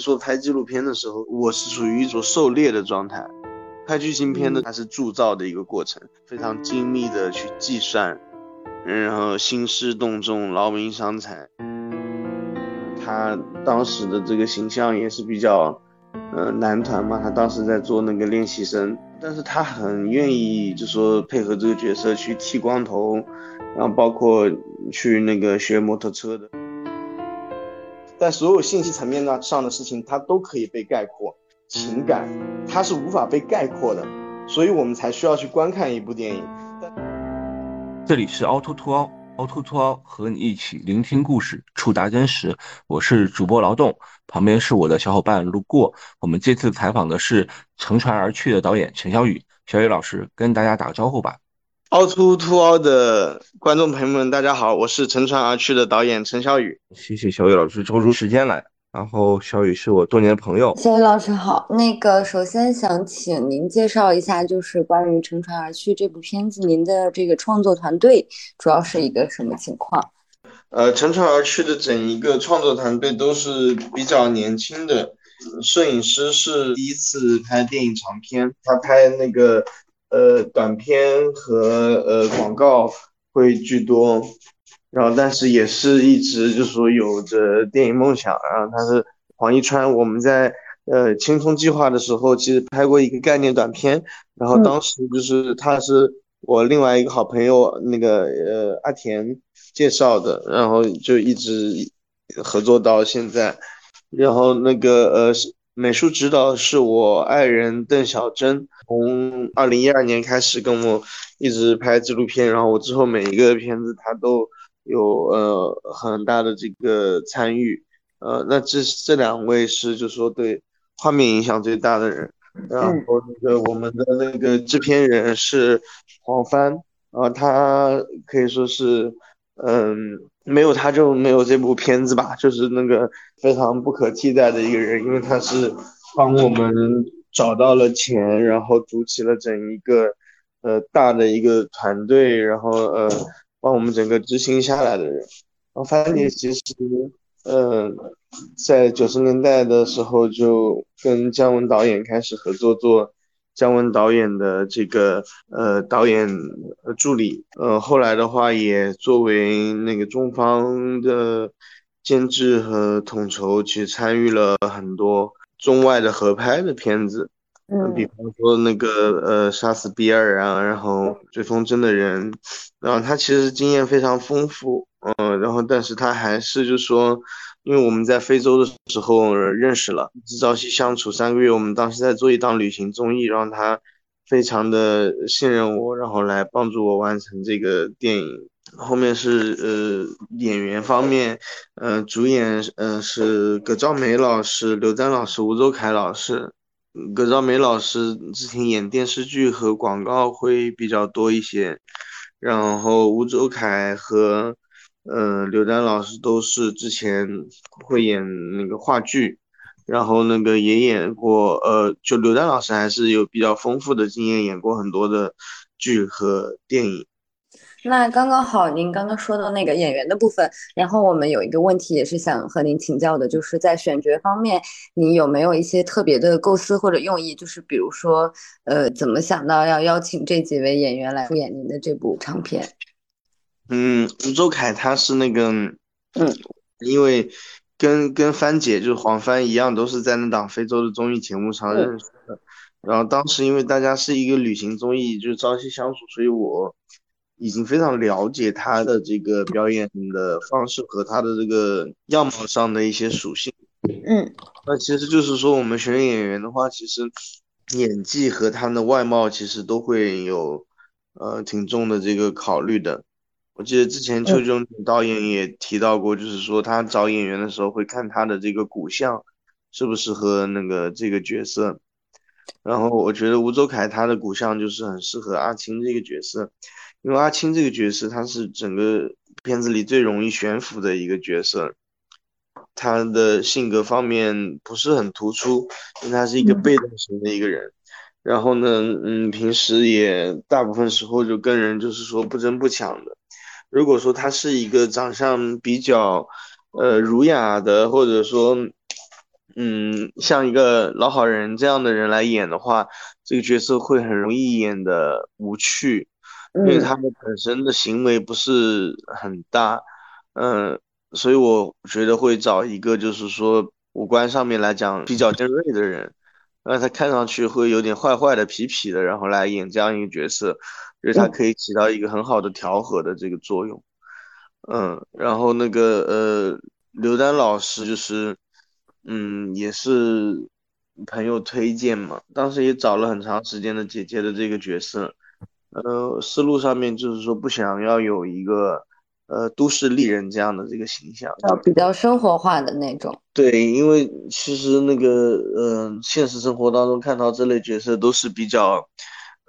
说拍纪录片的时候，我是处于一种狩猎的状态。拍剧情片呢，它是铸造的一个过程，非常精密的去计算，然后兴师动众、劳民伤财。他当时的这个形象也是比较，呃，男团嘛，他当时在做那个练习生，但是他很愿意就说配合这个角色去剃光头，然后包括去那个学摩托车的。在所有信息层面呢上的事情，它都可以被概括。情感它是无法被概括的，所以我们才需要去观看一部电影。这里是凹凸凸凹，凹凸凸凹和你一起聆听故事，触达真实。我是主播劳动，旁边是我的小伙伴路过。我们这次采访的是乘船而去的导演陈小雨，小雨老师跟大家打个招呼吧。凹凸凸凹的观众朋友们，大家好，我是乘船而去的导演陈小雨。谢谢小雨老师抽出时间来。然后小雨是我多年的朋友，小雨老师好。那个首先想请您介绍一下，就是关于《乘船而去》这部片子，您的这个创作团队主要是一个什么情况？呃，《乘船而去》的整一个创作团队都是比较年轻的，摄影师是第一次拍电影长片，他拍那个呃短片和呃广告会居多。然后，但是也是一直就说有着电影梦想。然后他是黄一川，我们在呃青葱计划的时候，其实拍过一个概念短片。然后当时就是他是我另外一个好朋友那个呃阿田介绍的，然后就一直合作到现在。然后那个呃美术指导是我爱人邓小珍，从二零一二年开始跟我一直拍纪录片。然后我之后每一个片子他都。有呃很大的这个参与，呃，那这这两位是就说对画面影响最大的人，然后那个我们的那个制片人是黄帆，啊，他可以说是，嗯，没有他就没有这部片子吧，就是那个非常不可替代的一个人，因为他是帮我们找到了钱，然后组起了整一个呃大的一个团队，然后呃。帮我们整个执行下来的人，然后范姐其实，嗯，在九十年代的时候就跟姜文导演开始合作做姜文导演的这个呃导演助理，呃后来的话也作为那个中方的监制和统筹，其实参与了很多中外的合拍的片子。嗯，比方说那个呃，杀死比尔啊，然后追风筝的人，然后他其实经验非常丰富，嗯，然后但是他还是就说，因为我们在非洲的时候认识了，朝夕相处三个月，我们当时在做一档旅行综艺，让他非常的信任我，然后来帮助我完成这个电影。后面是呃演员方面，呃主演呃是葛兆梅老师、刘丹老师、吴周凯老师。葛兆梅老师之前演电视剧和广告会比较多一些，然后吴周凯和呃刘丹老师都是之前会演那个话剧，然后那个也演过，呃，就刘丹老师还是有比较丰富的经验，演过很多的剧和电影。那刚刚好，您刚刚说到那个演员的部分，然后我们有一个问题也是想和您请教的，就是在选角方面，你有没有一些特别的构思或者用意？就是比如说，呃，怎么想到要邀请这几位演员来出演您的这部长片？嗯，周凯他是那个，嗯，因为跟跟帆姐就是黄帆一样，都是在那档非洲的综艺节目上认识的。然后当时因为大家是一个旅行综艺，就是朝夕相处，所以我。已经非常了解他的这个表演的方式和他的这个样貌上的一些属性。嗯，那其实就是说，我们选演员的话，其实演技和他的外貌其实都会有呃挺重的这个考虑的。我记得之前邱炯导演也提到过，就是说他找演员的时候会看他的这个骨相适不适合那个这个角色。然后我觉得吴周凯他的骨相就是很适合阿青这个角色。因为阿青这个角色，他是整个片子里最容易悬浮的一个角色，他的性格方面不是很突出，因为他是一个被动型的一个人。然后呢，嗯，平时也大部分时候就跟人就是说不争不抢的。如果说他是一个长相比较呃儒雅的，或者说嗯，像一个老好人这样的人来演的话，这个角色会很容易演的无趣，因为他们本身的行为不是很大，嗯，所以我觉得会找一个就是说五官上面来讲比较尖锐的人，让他看上去会有点坏坏的、痞痞的，然后来演这样一个角色，觉得他可以起到一个很好的调和的这个作用，嗯，然后那个呃，刘丹老师就是。嗯，也是朋友推荐嘛，当时也找了很长时间的姐姐的这个角色，呃，思路上面就是说不想要有一个呃都市丽人这样的这个形象，要比较生活化的那种。对，因为其实那个呃，现实生活当中看到这类角色都是比较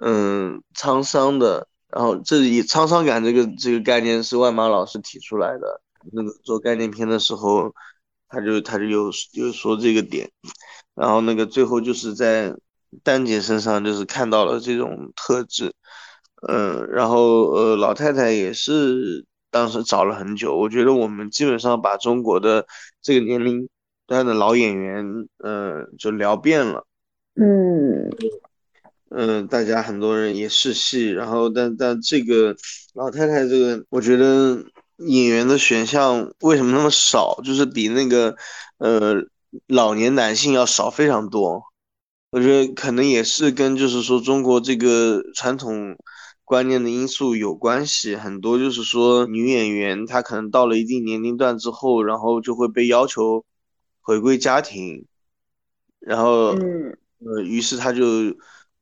嗯沧桑的，然后这里沧桑感这个这个概念是万马老师提出来的，那个做概念片的时候。他就他就有有说这个点，然后那个最后就是在丹姐身上就是看到了这种特质，嗯，然后呃老太太也是当时找了很久，我觉得我们基本上把中国的这个年龄段的老演员，嗯，就聊遍了，嗯。嗯，大家很多人也试戏，然后但但这个老太太这个，我觉得。演员的选项为什么那么少？就是比那个，呃，老年男性要少非常多。我觉得可能也是跟就是说中国这个传统观念的因素有关系。很多就是说女演员她可能到了一定年龄段之后，然后就会被要求回归家庭，然后，呃，于是她就，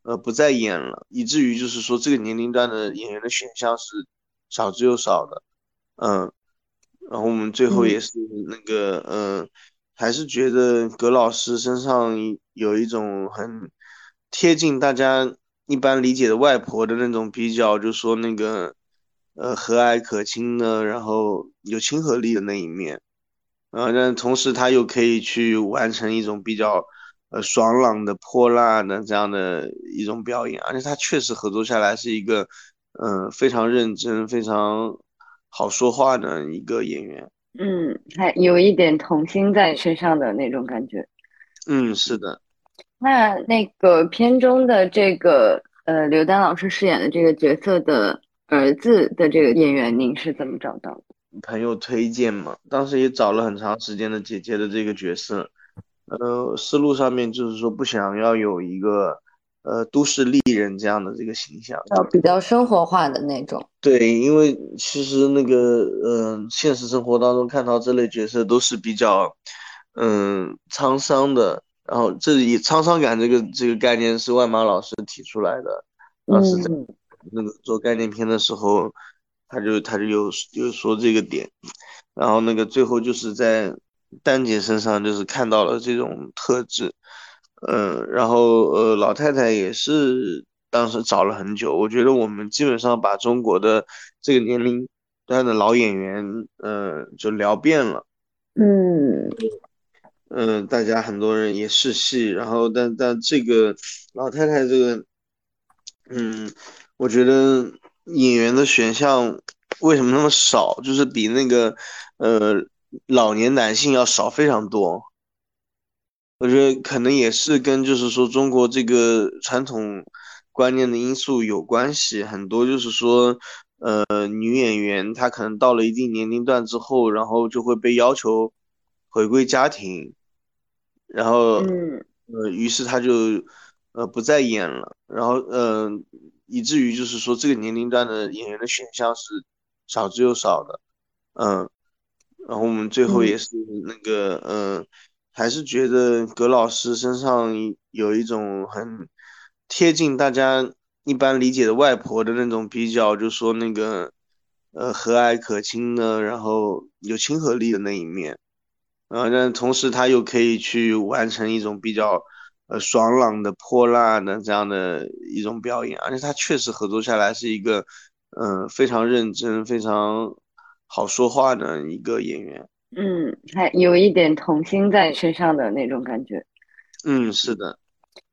呃，不再演了，以至于就是说这个年龄段的演员的选项是少之又少的。嗯，然后我们最后也是那个，嗯，还是觉得葛老师身上有一种很贴近大家一般理解的外婆的那种比较，就说那个，呃，和蔼可亲的，然后有亲和力的那一面，然后但同时他又可以去完成一种比较，呃，爽朗的、泼辣的这样的一种表演，而且他确实合作下来是一个，嗯，非常认真、非常。好说话的一个演员，嗯，还有一点童心在身上的那种感觉，嗯，是的。那那个片中的这个呃刘丹老师饰演的这个角色的儿子的这个演员，您是怎么找到的？朋友推荐嘛，当时也找了很长时间的姐姐的这个角色，呃，思路上面就是说不想要有一个。呃，都市丽人这样的这个形象，要比较生活化的那种。对，因为其实那个，嗯，现实生活当中看到这类角色都是比较，嗯，沧桑的。然后这里沧桑感这个这个概念是万马老师提出来的，当时在那个做概念片的时候，他就他就有有说这个点，然后那个最后就是在丹姐身上就是看到了这种特质。嗯，然后呃，老太太也是当时找了很久。我觉得我们基本上把中国的这个年龄段的老演员，嗯，就聊遍了。嗯嗯，大家很多人也试戏，然后但但这个老太太这个，嗯，我觉得演员的选项为什么那么少？就是比那个呃老年男性要少非常多。我觉得可能也是跟就是说中国这个传统观念的因素有关系，很多就是说，呃，女演员她可能到了一定年龄段之后，然后就会被要求回归家庭，然后，呃，于是她就呃不再演了，然后，嗯，以至于就是说这个年龄段的演员的选项是少之又少的，嗯，然后我们最后也是那个，嗯。还是觉得葛老师身上有一种很贴近大家一般理解的外婆的那种比较，就说那个呃和蔼可亲的，然后有亲和力的那一面，然后但同时他又可以去完成一种比较呃爽朗的、泼辣的这样的一种表演，而且他确实合作下来是一个嗯非常认真、非常好说话的一个演员。嗯，还有一点童心在身上的那种感觉。嗯，是的。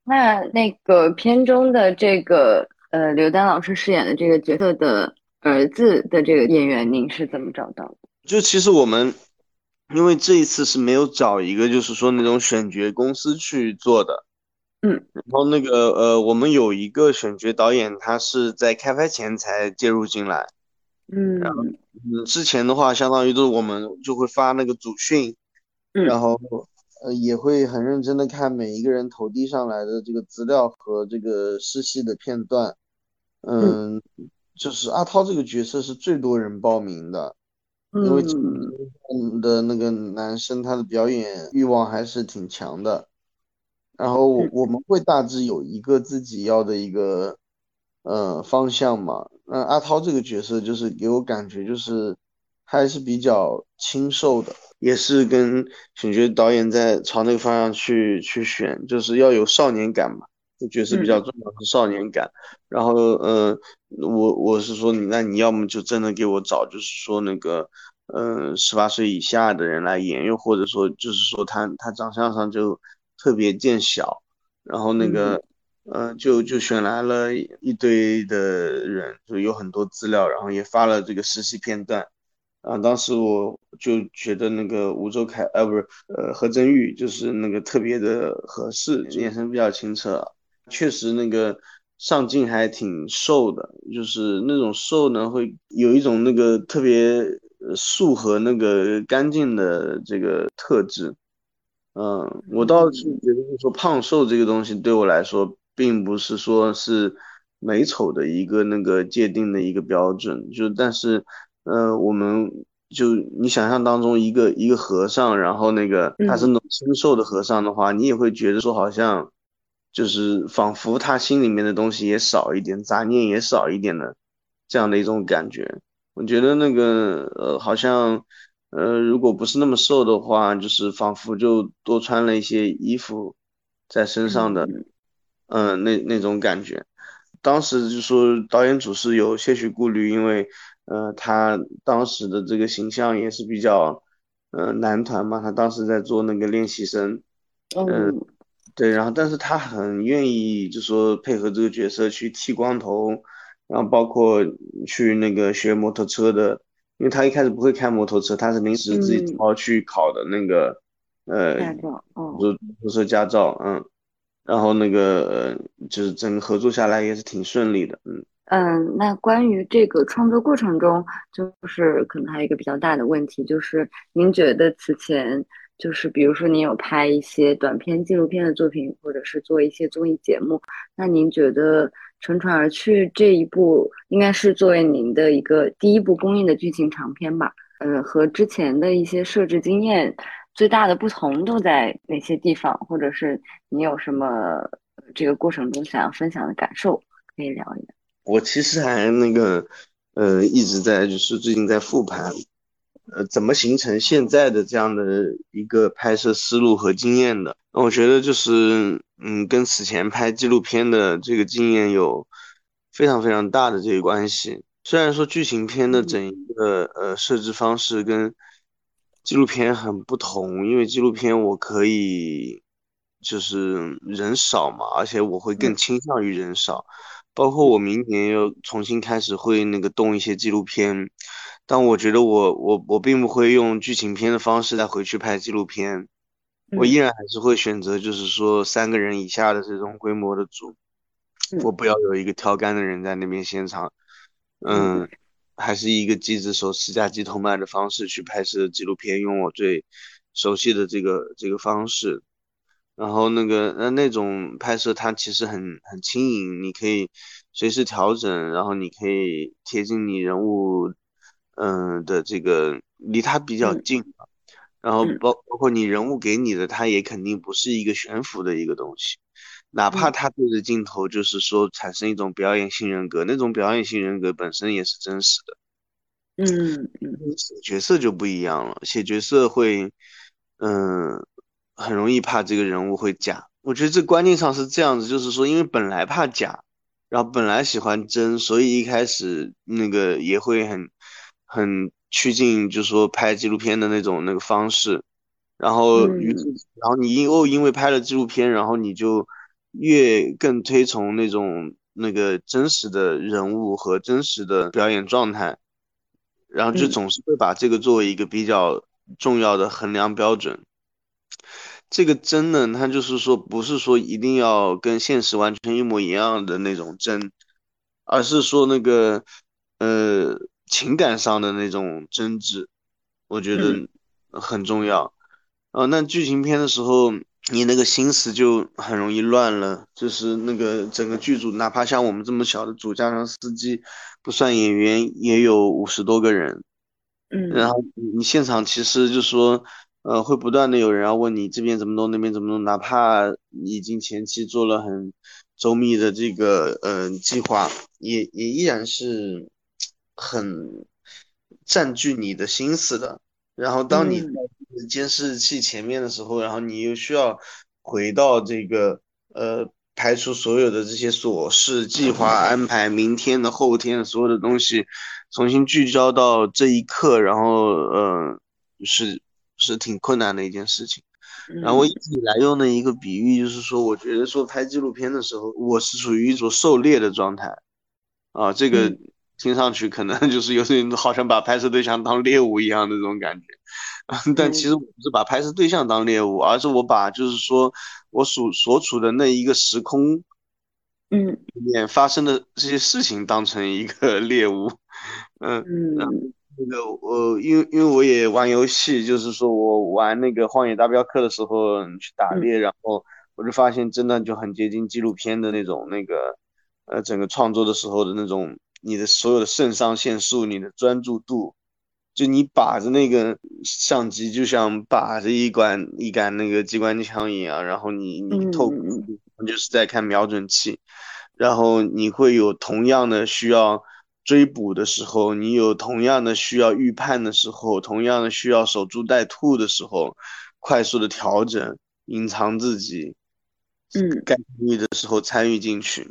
那那个片中的这个呃刘丹老师饰演的这个角色的儿子的这个演员，您是怎么找到的？就其实我们因为这一次是没有找一个就是说那种选角公司去做的，嗯，然后那个呃，我们有一个选角导演，他是在开拍前才介入进来，嗯。嗯，之前的话相当于就是我们就会发那个组训，嗯。然后呃也会很认真的看每一个人投递上来的这个资料和这个试戏的片段，嗯，就是阿涛这个角色是最多人报名的。因为的那个男生他的表演欲望还是挺强的，然后我们会大致有一个自己要的一个呃方向嘛。那阿涛这个角色就是给我感觉就是还是比较清瘦的，也是跟选角导演在朝那个方向去去选，就是要有少年感嘛。这角色比较重要是少年感，然后呃，我我是说你那你要么就真的给我找就是说那个嗯十八岁以下的人来演，又或者说就是说他他长相上就特别见小，然后那个嗯就就选来了一堆的人，就有很多资料，然后也发了这个实习片段。啊，当时我就觉得那个吴周凯，呃，不是，呃，何振玉，就是那个特别的合适，眼神比较清澈，确实那个上镜还挺瘦的，就是那种瘦呢，会有一种那个特别呃素和那个干净的这个特质。嗯，我倒是觉得，就是说胖瘦这个东西对我来说，并不是说是美丑的一个那个界定的一个标准，就但是。呃，我们就你想象当中一个一个和尚，然后那个他是那种清瘦的和尚的话，你也会觉得说好像就是仿佛他心里面的东西也少一点，杂念也少一点的这样的一种感觉。我觉得那个呃，好像呃，如果不是那么瘦的话，就是仿佛就多穿了一些衣服在身上的，嗯，那那种感觉。当时就说导演组是有些许顾虑，因为。呃，他当时的这个形象也是比较，呃，男团嘛，他当时在做那个练习生，嗯，对，然后但是他很愿意就说配合这个角色去剃光头，然后包括去那个学摩托车的，因为他一开始不会开摩托车，他是临时自己跑去考的那个，呃，驾照，哦，就是驾照，嗯，然后那个，就是整个合作下来也是挺顺利的，嗯。嗯，那关于这个创作过程中，就是可能还有一个比较大的问题，就是您觉得此前，就是比如说您有拍一些短片、纪录片的作品，或者是做一些综艺节目，那您觉得《乘船而去》这一部应该是作为您的一个第一部公映的剧情长片吧？呃，和之前的一些摄制经验最大的不同都在哪些地方？或者是你有什么这个过程中想要分享的感受，可以聊一聊。我其实还那个，呃，一直在就是最近在复盘，呃，怎么形成现在的这样的一个拍摄思路和经验的？我觉得就是，嗯，跟此前拍纪录片的这个经验有非常非常大的这个关系。虽然说剧情片的整一个呃设置方式跟纪录片很不同，因为纪录片我可以就是人少嘛，而且我会更倾向于人少。包括我明年又重新开始会那个动一些纪录片，但我觉得我我我并不会用剧情片的方式再回去拍纪录片，我依然还是会选择就是说三个人以下的这种规模的组，我不要有一个挑杆的人在那边现场，嗯，还是一个机子手持加机头麦的方式去拍摄纪录片，用我最熟悉的这个这个方式。然后那个那那种拍摄它其实很很轻盈，你可以随时调整，然后你可以贴近你人物，嗯的这个离他比较近，然后包包括你人物给你的，它也肯定不是一个悬浮的一个东西，哪怕他对着镜头就是说产生一种表演性人格，那种表演性人格本身也是真实的，嗯嗯，写角色就不一样了，写角色会，嗯。很容易怕这个人物会假，我觉得这观念上是这样子，就是说，因为本来怕假，然后本来喜欢真，所以一开始那个也会很很趋近，就是说拍纪录片的那种那个方式，然后于是，然后你又因为拍了纪录片，然后你就越更推崇那种那个真实的人物和真实的表演状态，然后就总是会把这个作为一个比较。重要的衡量标准。这个真呢，它就是说不是说一定要跟现实完全一模一样的那种真，而是说那个呃情感上的那种真挚，我觉得很重要。啊，那剧情片的时候，你那个心思就很容易乱了。就是那个整个剧组，哪怕像我们这么小的组，加上司机，不算演员，也有五十多个人。嗯，然后你现场其实就说，呃，会不断的有人要问你这边怎么弄，那边怎么弄，哪怕已经前期做了很周密的这个呃计划，也也依然是很占据你的心思的。然后当你在监视器前面的时候，然后你又需要回到这个呃，排除所有的这些琐事、计划安排，明天的、后天的所有的东西，重新聚焦到这一刻，然后呃，是是挺困难的一件事情。然后我一直以来用的一个比喻就是说，我觉得说拍纪录片的时候，我是处于一种狩猎的状态啊，这个。听上去可能 就是有点好像把拍摄对象当猎物一样的这种感觉，但其实我不是把拍摄对象当猎物，而是我把就是说我所所处的那一个时空，嗯，里面发生的这些事情当成一个 猎物，嗯嗯，那个我因为因为我也玩游戏，就是说我玩那个荒野大镖客的时候去打猎，然后我就发现真的就很接近纪录片的那种那个呃整个创作的时候的那种。你的所有的肾上腺素，你的专注度，就你把着那个相机，就像把着一管一杆那个机关枪一样，然后你你透，就是在看瞄准器，然后你会有同样的需要追捕的时候，你有同样的需要预判的时候，同样的需要守株待兔的时候，快速的调整，隐藏自己，嗯，该参与的时候参与进去。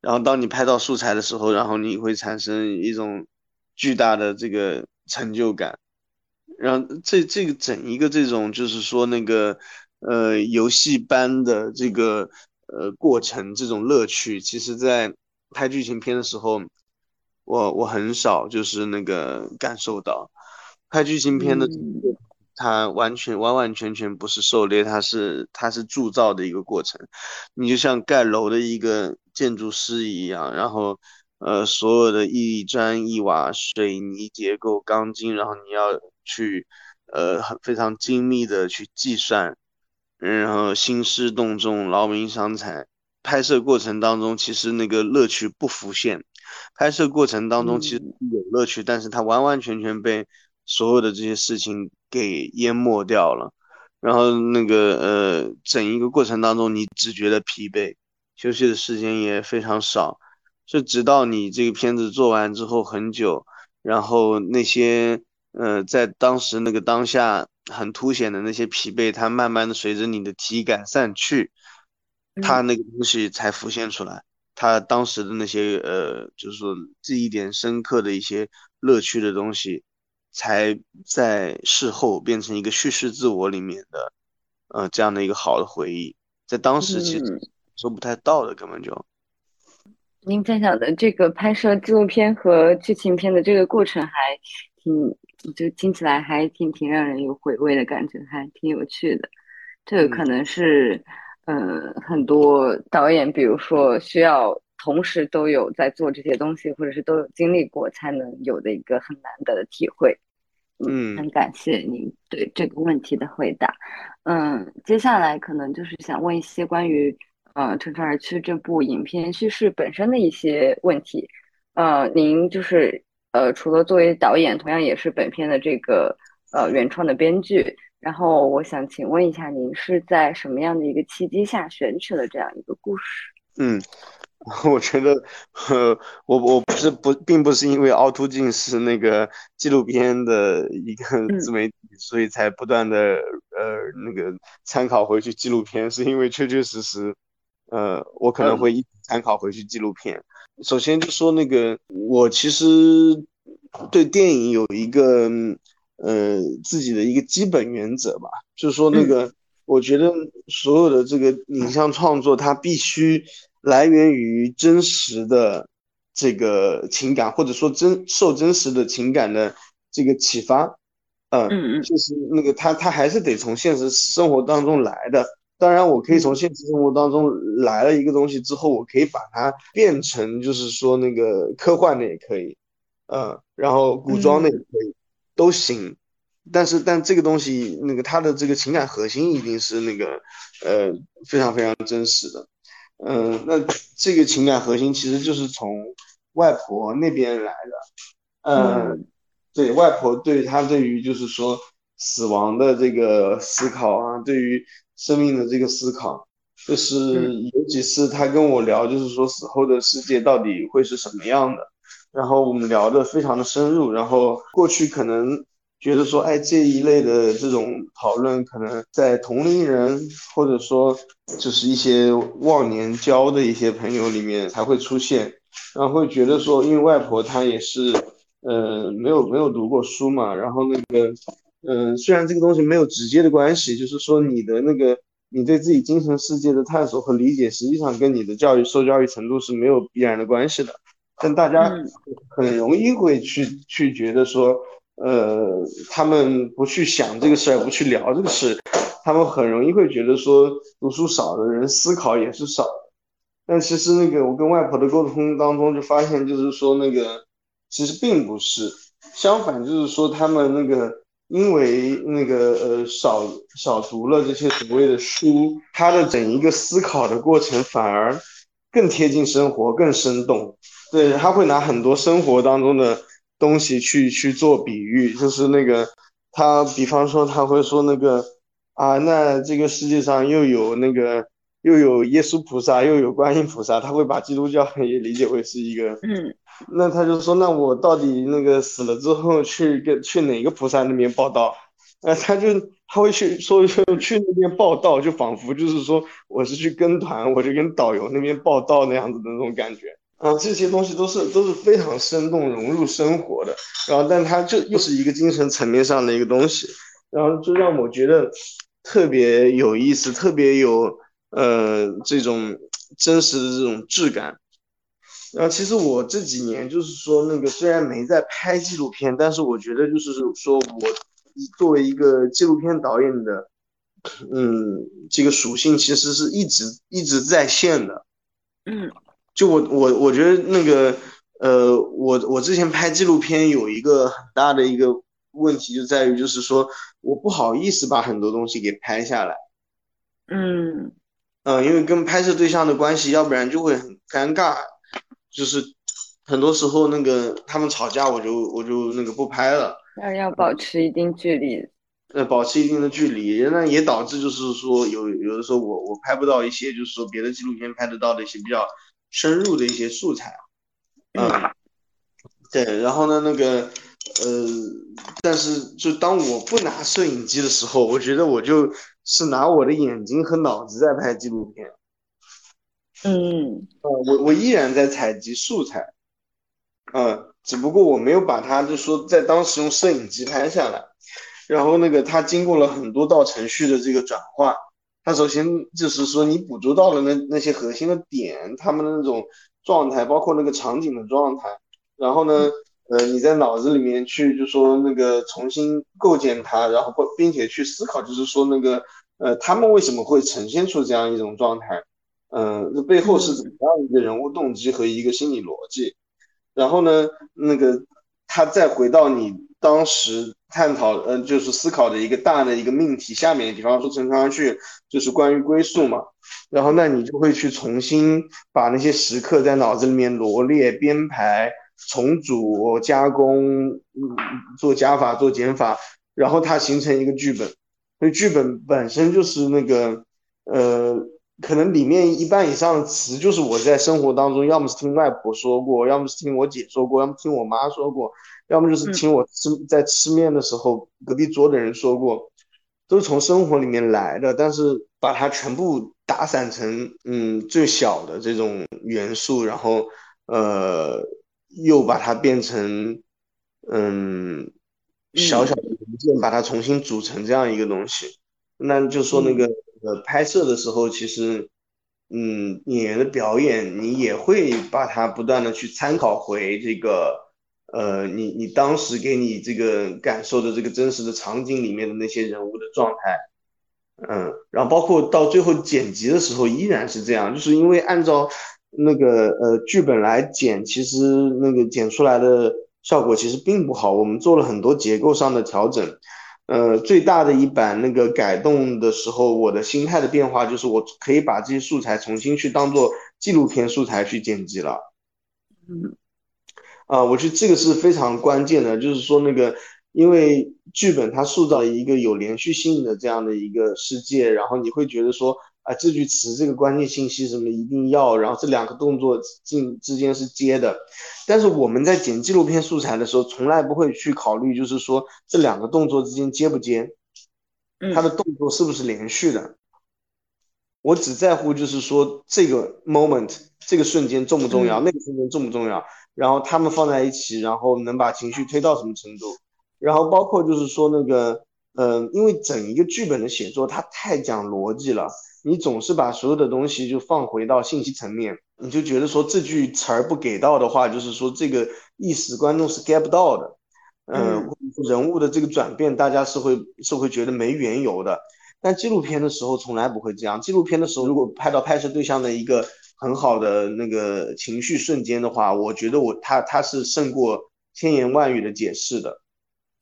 然后当你拍到素材的时候，然后你会产生一种巨大的这个成就感。然后这这个整一个这种就是说那个呃游戏般的这个呃过程，这种乐趣，其实在拍剧情片的时候，我我很少就是那个感受到。拍剧情片的它完全完完全全不是狩猎，它是它是铸造的一个过程。你就像盖楼的一个。建筑师一样，然后，呃，所有的一砖一瓦、水泥结构、钢筋，然后你要去，呃，很非常精密的去计算，然后兴师动众、劳民伤财。拍摄过程当中，其实那个乐趣不浮现。拍摄过程当中其实有乐趣，但是它完完全全被所有的这些事情给淹没掉了。然后那个，呃，整一个过程当中，你只觉得疲惫。休息的时间也非常少，就直到你这个片子做完之后很久，然后那些呃在当时那个当下很凸显的那些疲惫，它慢慢的随着你的体感散去，它那个东西才浮现出来，它当时的那些呃就是说记忆点深刻的一些乐趣的东西，才在事后变成一个叙事自我里面的呃这样的一个好的回忆，在当时其实。做不太到的，根本就。您分享的这个拍摄纪录片和剧情片的这个过程，还挺就听起来还挺挺让人有回味的感觉，还挺有趣的。这个可能是，呃，很多导演，比如说需要同时都有在做这些东西，或者是都有经历过，才能有的一个很难得的体会。嗯，很感谢您对这个问题的回答。嗯，接下来可能就是想问一些关于。呃，乘船而去这部影片叙事本身的一些问题，呃，您就是呃，除了作为导演，同样也是本片的这个呃原创的编剧。然后我想请问一下，您是在什么样的一个契机下选取了这样一个故事？嗯，我觉得，呃，我我不是不，并不是因为凹凸镜是那个纪录片的一个自媒体，所以才不断的呃那个参考回去纪录片，是因为确确实实。呃，我可能会一参考回去纪录片。首先就说那个，我其实对电影有一个呃自己的一个基本原则吧，就是说那个，我觉得所有的这个影像创作，它必须来源于真实的这个情感，或者说真受真实的情感的这个启发，嗯嗯嗯就是那个他他还是得从现实生活当中来的。当然，我可以从现实生活当中来了一个东西之后，我可以把它变成，就是说那个科幻的也可以，嗯，然后古装的也可以，都行。但是，但这个东西，那个它的这个情感核心一定是那个，呃，非常非常真实的。嗯，那这个情感核心其实就是从外婆那边来的。嗯，对外婆对她对于就是说死亡的这个思考啊，对于生命的这个思考，就是有几次他跟我聊，就是说死后的世界到底会是什么样的，然后我们聊得非常的深入，然后过去可能觉得说，哎，这一类的这种讨论，可能在同龄人或者说就是一些忘年交的一些朋友里面才会出现，然后会觉得说，因为外婆她也是。呃，没有没有读过书嘛，然后那个，嗯，虽然这个东西没有直接的关系，就是说你的那个你对自己精神世界的探索和理解，实际上跟你的教育受教育程度是没有必然的关系的，但大家很容易会去去觉得说，呃，他们不去想这个事儿，不去聊这个事，他们很容易会觉得说，读书少的人思考也是少。的，但其实那个我跟外婆的沟通当中就发现，就是说那个。其实并不是，相反就是说他们那个因为那个呃少少读了这些所谓的书，他的整一个思考的过程反而更贴近生活，更生动。对，他会拿很多生活当中的东西去去做比喻，就是那个他比方说他会说那个啊，那这个世界上又有那个又有耶稣菩萨，又有观音菩萨，他会把基督教也理解为是一个嗯。那他就说，那我到底那个死了之后去跟去哪个菩萨那边报道？呃，他就他会去说去去那边报道，就仿佛就是说我是去跟团，我就跟导游那边报道那样子的那种感觉啊。这些东西都是都是非常生动融入生活的，然后但他就又是一个精神层面上的一个东西，然后就让我觉得特别有意思，特别有呃这种真实的这种质感。然后，其实我这几年就是说，那个虽然没在拍纪录片，但是我觉得就是说，我作为一个纪录片导演的，嗯，这个属性其实是一直一直在线的。嗯，就我我我觉得那个，呃，我我之前拍纪录片有一个很大的一个问题就在于，就是说我不好意思把很多东西给拍下来。嗯，嗯，因为跟拍摄对象的关系，要不然就会很尴尬。就是很多时候那个他们吵架，我就我就那个不拍了，要要保持一定距离，呃，保持一定的距离，那也导致就是说有有的时候我我拍不到一些就是说别的纪录片拍得到的一些比较深入的一些素材，嗯，对，然后呢那个呃，但是就当我不拿摄影机的时候，我觉得我就是拿我的眼睛和脑子在拍纪录片。嗯，呃，我我依然在采集素材，嗯，只不过我没有把它就说在当时用摄影机拍下来，然后那个它经过了很多道程序的这个转化，它首先就是说你捕捉到了那那些核心的点，他们的那种状态，包括那个场景的状态，然后呢，呃，你在脑子里面去就说那个重新构建它，然后并且去思考，就是说那个呃，他们为什么会呈现出这样一种状态。嗯，这背后是怎么样一个人物动机和一个心理逻辑？然后呢，那个他再回到你当时探讨，呃，就是思考的一个大的一个命题下面，比方说陈昌旭就是关于归宿嘛，然后那你就会去重新把那些时刻在脑子里面罗列、编排、重组、加工，嗯，做加法、做减法，然后它形成一个剧本。所以剧本本身就是那个，呃。可能里面一半以上的词就是我在生活当中，要么是听外婆说过，要么是听我姐说过，要么听我妈说过，要么就是听我吃在吃面的时候隔壁桌的人说过，都是从生活里面来的。但是把它全部打散成嗯最小的这种元素，然后呃又把它变成嗯小小的零件，把它重新组成这样一个东西，那就说那个。呃，拍摄的时候，其实，嗯，演员的表演，你也会把它不断的去参考回这个，呃，你你当时给你这个感受的这个真实的场景里面的那些人物的状态，嗯，然后包括到最后剪辑的时候依然是这样，就是因为按照那个呃剧本来剪，其实那个剪出来的效果其实并不好，我们做了很多结构上的调整。呃，最大的一版那个改动的时候，我的心态的变化就是我可以把这些素材重新去当做纪录片素材去剪辑了。嗯，啊，我觉得这个是非常关键的，就是说那个，因为剧本它塑造了一个有连续性的这样的一个世界，然后你会觉得说。啊，这句词这个关键信息什么一定要，然后这两个动作进之间是接的，但是我们在剪纪录片素材的时候，从来不会去考虑，就是说这两个动作之间接不接，它的动作是不是连续的，我只在乎就是说这个 moment 这个瞬间重不重要，那个瞬间重不重要，然后他们放在一起，然后能把情绪推到什么程度，然后包括就是说那个，嗯，因为整一个剧本的写作它太讲逻辑了。你总是把所有的东西就放回到信息层面，你就觉得说这句词儿不给到的话，就是说这个意思观众是 get 不到的，嗯，人物的这个转变，大家是会是会觉得没缘由的。但纪录片的时候从来不会这样，纪录片的时候如果拍到拍摄对象的一个很好的那个情绪瞬间的话，我觉得我他他是胜过千言万语的解释的，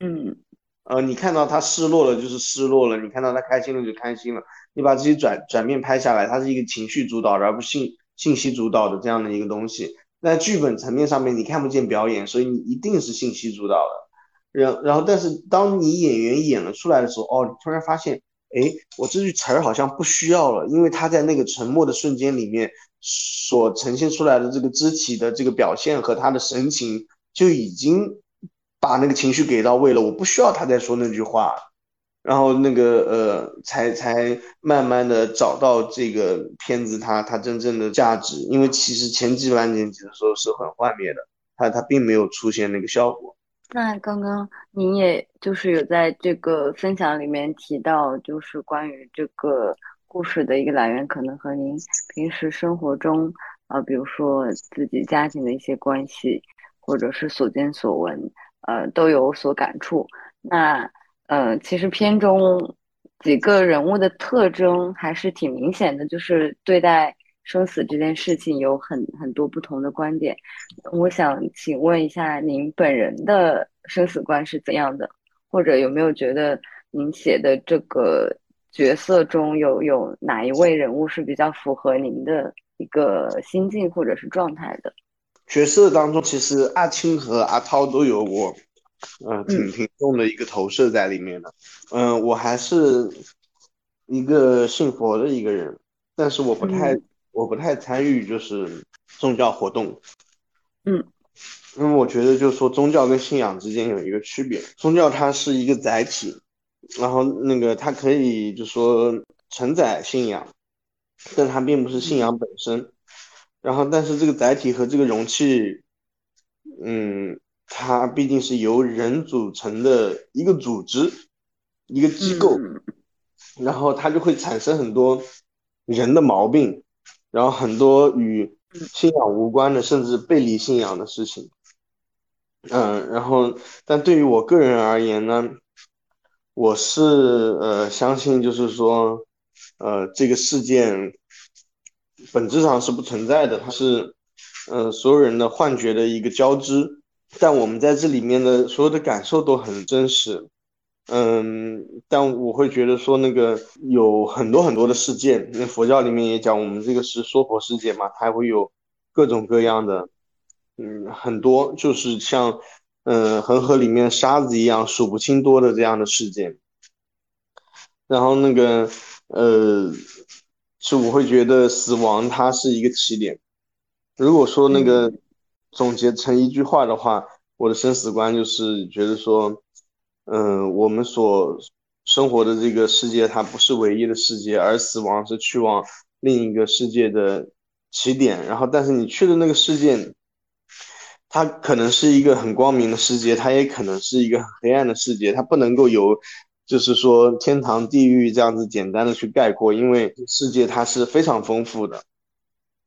嗯，呃，你看到他失落了就是失落了，你看到他开心了就开心了。你把自己转转变拍下来，它是一个情绪主导的，而不是信信息主导的这样的一个东西。在剧本层面上面，你看不见表演，所以你一定是信息主导的。然然后，但是当你演员演了出来的时候，哦，你突然发现，哎，我这句词儿好像不需要了，因为他在那个沉默的瞬间里面所呈现出来的这个肢体的这个表现和他的神情，就已经把那个情绪给到位了。我不需要他再说那句话。然后那个呃，才才慢慢的找到这个片子它它真正的价值，因为其实前几版剪辑的时候是很幻灭的，它它并没有出现那个效果。那刚刚您也就是有在这个分享里面提到，就是关于这个故事的一个来源，可能和您平时生活中呃，比如说自己家庭的一些关系，或者是所见所闻，呃，都有所感触。那。呃，其实片中几个人物的特征还是挺明显的，就是对待生死这件事情有很很多不同的观点。我想请问一下，您本人的生死观是怎样的？或者有没有觉得您写的这个角色中有有哪一位人物是比较符合您的一个心境或者是状态的？角色当中，其实阿青和阿涛都有过。嗯，挺挺重的一个投射在里面的。嗯，我还是一个信佛的一个人，但是我不太我不太参与就是宗教活动。嗯，因为我觉得就是说宗教跟信仰之间有一个区别，宗教它是一个载体，然后那个它可以就说承载信仰，但它并不是信仰本身。然后，但是这个载体和这个容器，嗯。它毕竟是由人组成的一个组织，一个机构，然后它就会产生很多人的毛病，然后很多与信仰无关的，甚至背离信仰的事情。嗯，然后，但对于我个人而言呢，我是呃相信，就是说，呃，这个事件本质上是不存在的，它是呃所有人的幻觉的一个交织。但我们在这里面的所有的感受都很真实，嗯，但我会觉得说那个有很多很多的事件，那佛教里面也讲，我们这个是说佛世界嘛，它会有各种各样的，嗯，很多就是像，嗯，恒河里面沙子一样数不清多的这样的事件，然后那个，呃，是我会觉得死亡它是一个起点，如果说那个。总结成一句话的话，我的生死观就是觉得说，嗯，我们所生活的这个世界它不是唯一的世界，而死亡是去往另一个世界的起点。然后，但是你去的那个世界，它可能是一个很光明的世界，它也可能是一个很黑暗的世界，它不能够由就是说天堂、地狱这样子简单的去概括，因为世界它是非常丰富的。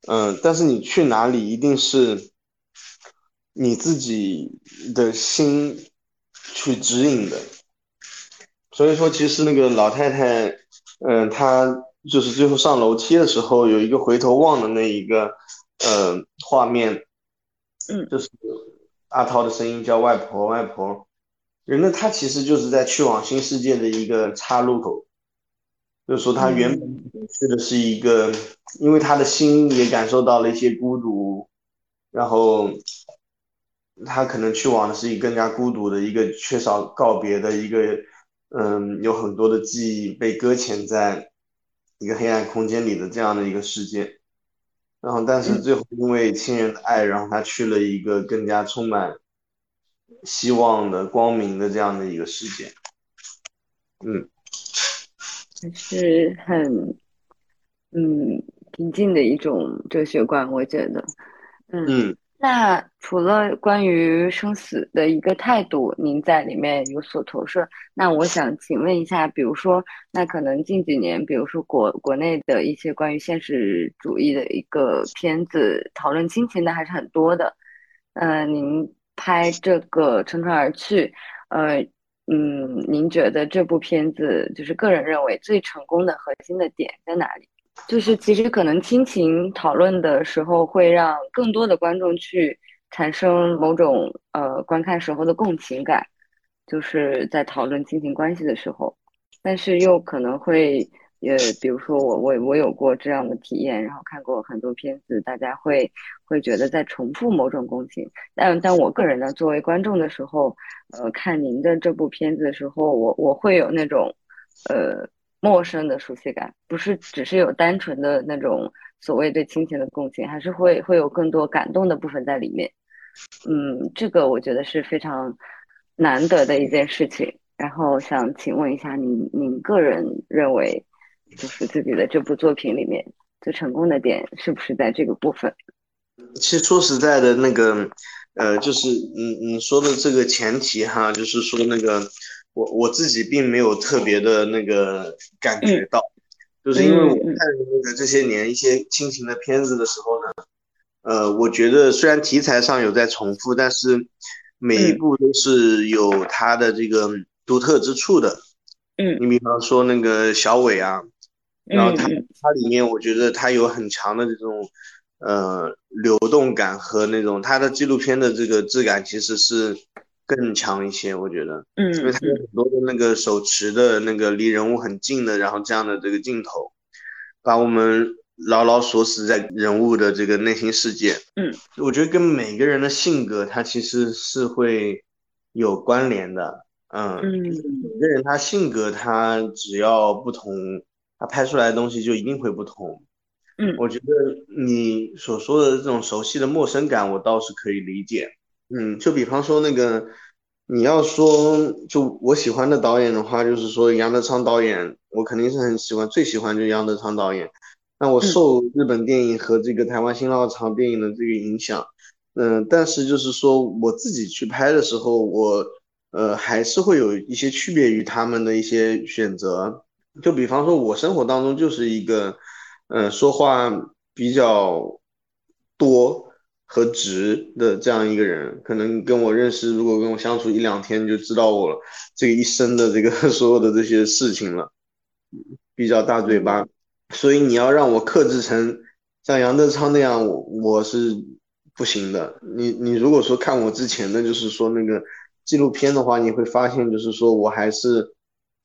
嗯，但是你去哪里一定是。你自己的心去指引的。所以说，其实那个老太太，嗯，她就是最后上楼梯的时候有一个回头望的那一个，呃，画面，嗯，就是阿涛的声音叫外婆，外婆，人呢，他其实就是在去往新世界的一个岔路口，就是说他原本去的是一个，因为他的心也感受到了一些孤独，然后他可能去往的是一个更加孤独的一个缺少告别的一个。嗯，有很多的记忆被搁浅在一个黑暗空间里的这样的一个世界，然后但是最后因为亲人的爱，然后他去了一个更加充满希望的光明的这样的一个世界。嗯，还是很嗯平静的一种哲学观，我觉得。嗯。那除了关于生死的一个态度，您在里面有所投射。那我想请问一下，比如说，那可能近几年，比如说国国内的一些关于现实主义的一个片子，讨论亲情的还是很多的。呃，您拍这个《乘船而去》，呃，嗯，您觉得这部片子就是个人认为最成功的核心的点在哪里？就是其实可能亲情讨论的时候，会让更多的观众去产生某种呃观看时候的共情感，就是在讨论亲情关系的时候，但是又可能会呃，比如说我我我有过这样的体验，然后看过很多片子，大家会会觉得在重复某种共情，但但我个人呢，作为观众的时候，呃，看您的这部片子的时候，我我会有那种呃。陌生的熟悉感，不是只是有单纯的那种所谓对亲情的共情，还是会会有更多感动的部分在里面。嗯，这个我觉得是非常难得的一件事情。然后想请问一下，您您个人认为，就是自己的这部作品里面最成功的点是不是在这个部分？其实说实在的，那个呃，就是你你说的这个前提哈，就是说那个。我我自己并没有特别的那个感觉到，就是因为我看那个这些年一些亲情的片子的时候呢，呃，我觉得虽然题材上有在重复，但是每一部都是有它的这个独特之处的。嗯，你比方说那个小伟啊，然后他他里面我觉得他有很强的这种呃流动感和那种他的纪录片的这个质感其实是。更强一些，我觉得，嗯，因为它有很多的那个手持的那个离人物很近的，然后这样的这个镜头，把我们牢牢锁死在人物的这个内心世界。嗯，我觉得跟每个人的性格，它其实是会有关联的。嗯，每个人他性格，他只要不同，他拍出来的东西就一定会不同。嗯，我觉得你所说的这种熟悉的陌生感，我倒是可以理解。嗯，就比方说那个，你要说就我喜欢的导演的话，就是说杨德昌导演，我肯定是很喜欢，最喜欢就是杨德昌导演。那我受日本电影和这个台湾新浪潮电影的这个影响，嗯，但是就是说我自己去拍的时候，我呃还是会有一些区别于他们的一些选择。就比方说，我生活当中就是一个，呃，说话比较多。和直的这样一个人，可能跟我认识，如果跟我相处一两天，就知道我这个一生的这个 所有的这些事情了。比较大嘴巴，所以你要让我克制成像杨德昌那样，我我是不行的。你你如果说看我之前的就是说那个纪录片的话，你会发现就是说我还是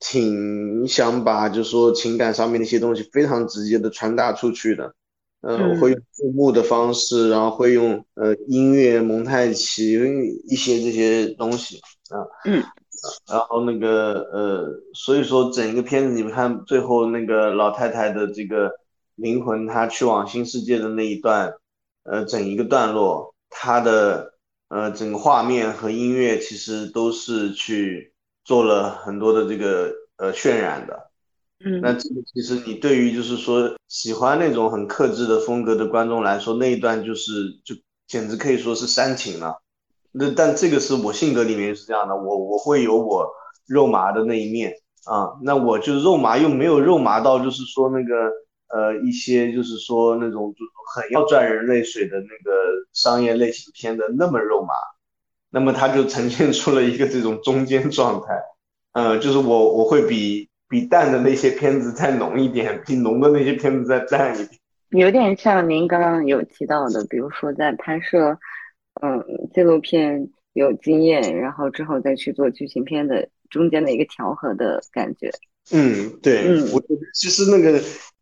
挺想把就是说情感上面的一些东西非常直接的传达出去的。嗯，会用字幕的方式，然后会用呃音乐蒙太奇一些这些东西啊，嗯，然后那个呃，所以说整个片子你们看最后那个老太太的这个灵魂，她去往新世界的那一段，呃，整一个段落，它的呃整个画面和音乐其实都是去做了很多的这个呃渲染的。那这个其实你对于就是说喜欢那种很克制的风格的观众来说，那一段就是就简直可以说是煽情了。那但这个是我性格里面是这样的，我我会有我肉麻的那一面啊。那我就肉麻又没有肉麻到就是说那个呃一些就是说那种就很要赚人泪水的那个商业类型片的那么肉麻，那么它就呈现出了一个这种中间状态，呃，就是我我会比比淡的那些片子再浓一点，比浓的那些片子再淡一点，有点像您刚刚有提到的，比如说在拍摄嗯纪录片有经验，然后之后再去做剧情片的中间的一个调和的感觉。嗯，对，嗯我其实那个，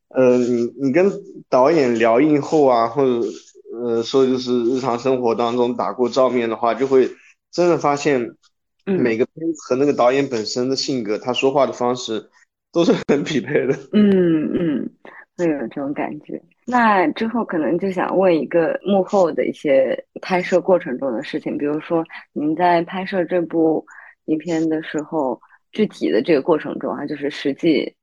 呃，你你跟导演聊映后啊，或者呃说就是日常生活当中打过照面的话，就会真的发现嗯每个片子和那个导演本身的性格，他说话的方式都是很匹配的。嗯嗯，会有这种感觉。那之后可能就想问一个幕后的一些拍摄过程中的事情，比如说您在拍摄这部影片的时候，具体的这个过程中啊，就是实际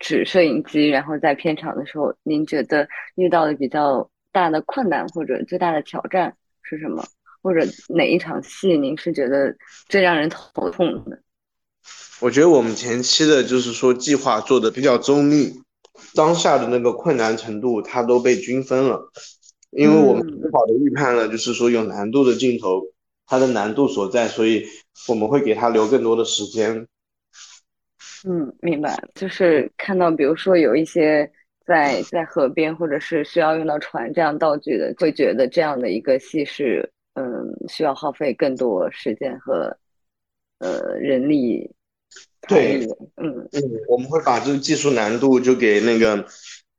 指摄影机，然后在片场的时候，您觉得遇到的比较大的困难或者最大的挑战是什么？或者哪一场戏您是觉得最让人头痛的？我觉得我们前期的就是说计划做的比较周密，当下的那个困难程度它都被均分了，因为我们嗯很好的预判了，就是说有难度的镜头它的难度所在，所以我们会给它留更多的时间。嗯，明白，就是看到，比如说有一些在在河边，或者是需要用到船这样道具的，会觉得这样的一个戏是，嗯，需要耗费更多时间和呃人力对。嗯嗯，我们会把这个技术难度就给那个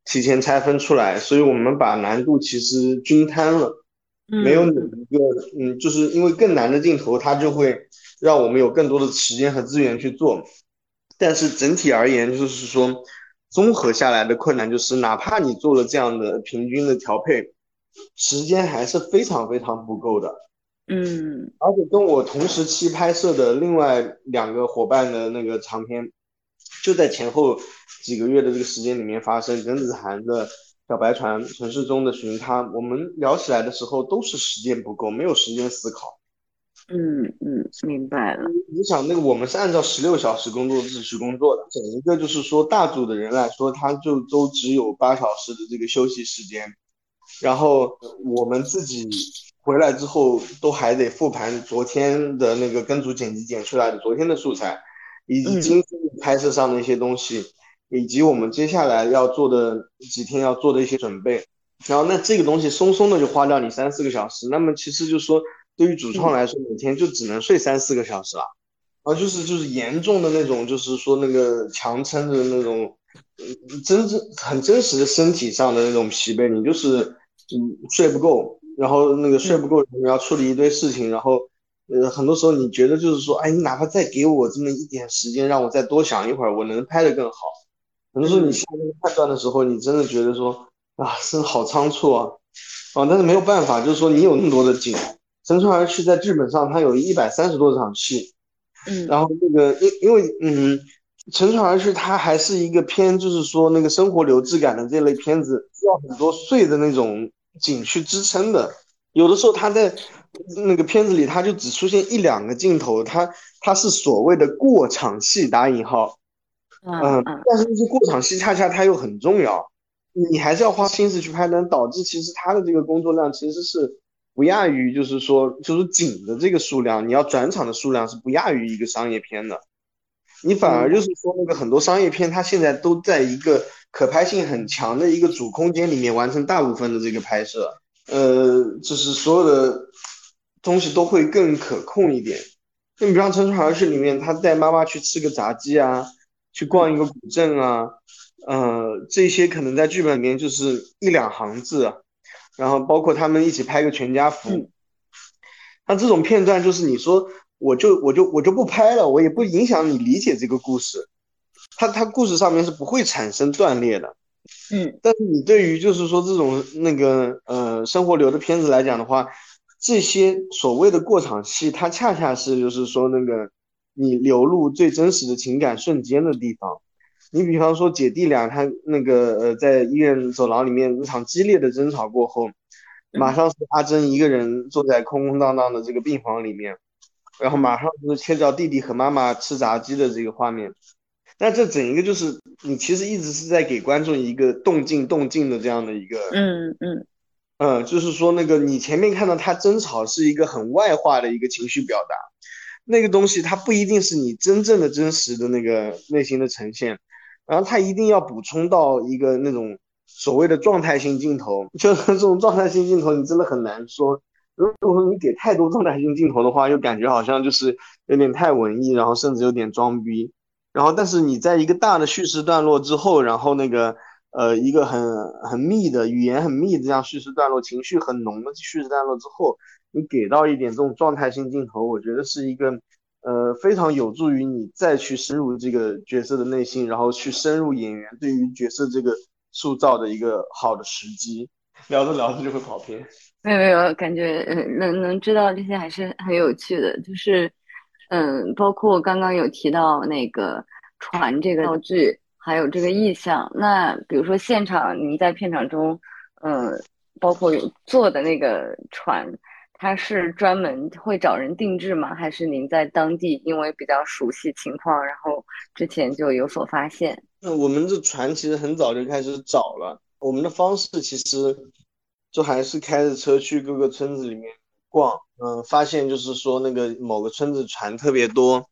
提前拆分出来，所以我们把难度其实均摊了，没有哪一个，嗯，就是因为更难的镜头，它就会让我们有更多的时间和资源去做。但是整体而言，就是说综合下来的困难就是，哪怕你做了这样的平均的调配，时间还是非常非常不够的。嗯而且跟我同时期拍摄的另外两个伙伴的那个长片，就在前后几个月的这个时间里面发生。耿子涵的小白船、城市中的寻他，我们聊起来的时候都是时间不够，没有时间思考。嗯嗯，明白了。你想，那个我们是按照十六小时工作制去工作的，整一个就是说大组的人来说，他就都只有八小时的这个休息时间，然后我们自己回来之后都还得复盘昨天的那个跟组剪辑剪出来的昨天的素材，以及嗯今天拍摄上的一些东西，以及我们接下来要做的几天要做的一些准备，然后那这个东西松松的就花掉你三四个小时，那么其实就说对于主创来说，每天就只能睡三四个小时了。啊，就是就是严重的那种，就是说那个强撑的那种，嗯，真正很真实的身体上的那种疲惫，你就是嗯睡不够，然后那个睡不够，你要处理一堆事情，然后呃很多时候你觉得就是说，哎，你哪怕再给我这么一点时间，让我再多想一会儿，我能拍得更好。很多时候你下那个判断的时候，你真的觉得说啊，真好仓促啊，啊，但是没有办法，就是说你有那么多的景，乘船而去在剧本上它有一百三十多场戏。嗯然后那个因因为嗯，乘船而去它还是一个偏就是说那个生活流质感的这类片子，需要很多碎的那种景去支撑的。有的时候他在那个片子里，他就只出现一两个镜头，他他是所谓的过场戏打引号，嗯但是这些过场戏恰恰它又很重要，你还是要花心思去拍的，导致其实他的这个工作量其实是不亚于，就是说，就是景的这个数量，你要转场的数量是不亚于一个商业片的。你反而就是说，那个很多商业片，它现在都在一个可拍性很强的一个主空间里面完成大部分的这个拍摄，呃，就是所有的东西都会更可控一点。就你比方《乘船而去》里面，他带妈妈去吃个炸鸡啊，去逛一个古镇啊，呃，这些可能在剧本里面就是一两行字啊，然后包括他们一起拍个全家福，嗯那这种片段就是你说我就我就我就不拍了，我也不影响你理解这个故事，它它故事上面是不会产生断裂的。嗯但是你对于就是说这种那个呃生活流的片子来讲的话，这些所谓的过场戏，它恰恰是就是说那个你流露最真实的情感瞬间的地方。你比方说姐弟俩他那个呃在医院走廊里面一场激烈的争吵过后，马上是阿珍一个人坐在空空荡荡的这个病房里面，然后马上就是切到弟弟和妈妈吃炸鸡的这个画面。那这整一个就是你其实一直是在给观众一个动静动静的这样的一个，嗯嗯嗯，就是说那个你前面看到他争吵是一个很外化的一个情绪表达，那个东西它不一定是你真正的真实的那个内心的呈现，然后他一定要补充到一个那种所谓的状态性镜头，就是这种状态性镜头你真的很难说。如果说你给太多状态性镜头的话，又感觉好像就是有点太文艺，然后甚至有点装逼。然后，但是你在一个大的叙事段落之后，然后那个呃一个很很密的语言很密的这样叙事段落，情绪很浓的叙事段落之后，你给到一点这种状态性镜头，我觉得是一个呃非常有助于你再去深入这个角色的内心，然后去深入演员对于角色这个塑造的一个好的时机。聊着聊着就会跑偏。没有没有，感觉能能知道这些还是很有趣的，就是嗯，包括刚刚有提到那个船这个道具，还有这个意象。那比如说现场您在片场中，嗯，包括有做的那个船，它是专门会找人定制吗？还是您在当地因为比较熟悉情况，然后之前就有所发现？那我们这船其实很早就开始找了，我们的方式其实。就还是开着车去各个村子里面逛，嗯，发现就是说那个某个村子船特别多，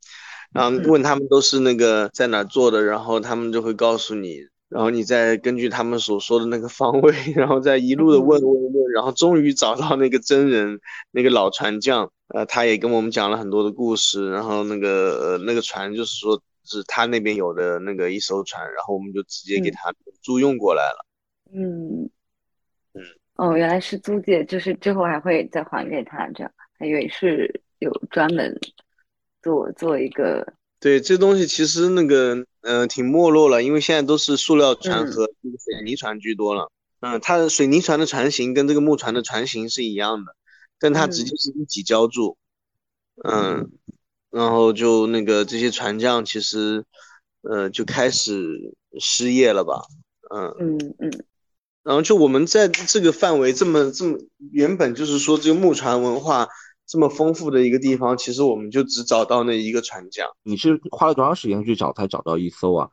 然后问他们都是那个在哪做的，然后他们就会告诉你，然后你再根据他们所说的那个方位，然后再一路的问问问，然后终于找到那个真人，那个老船匠，呃，他也跟我们讲了很多的故事，然后那个呃那个船就是说是他那边有的那个一艘船，然后我们就直接给他租用过来了，嗯。哦，原来是租借，就是之后还会再还给他，这样还以为是有专门做做一个。对，这东西其实那个呃挺没落了，因为现在都是塑料船和水泥船居多了。嗯，它的水泥船的船型跟这个木船的船型是一样的，但它直接是一起浇筑。嗯，然后就那个这些船匠其实呃就开始失业了吧？嗯嗯嗯。然后就我们在这个范围这么这么原本就是说这个木船文化这么丰富的一个地方，其实我们就只找到那一个船桨。你是花了多长时间去找才找到一艘啊？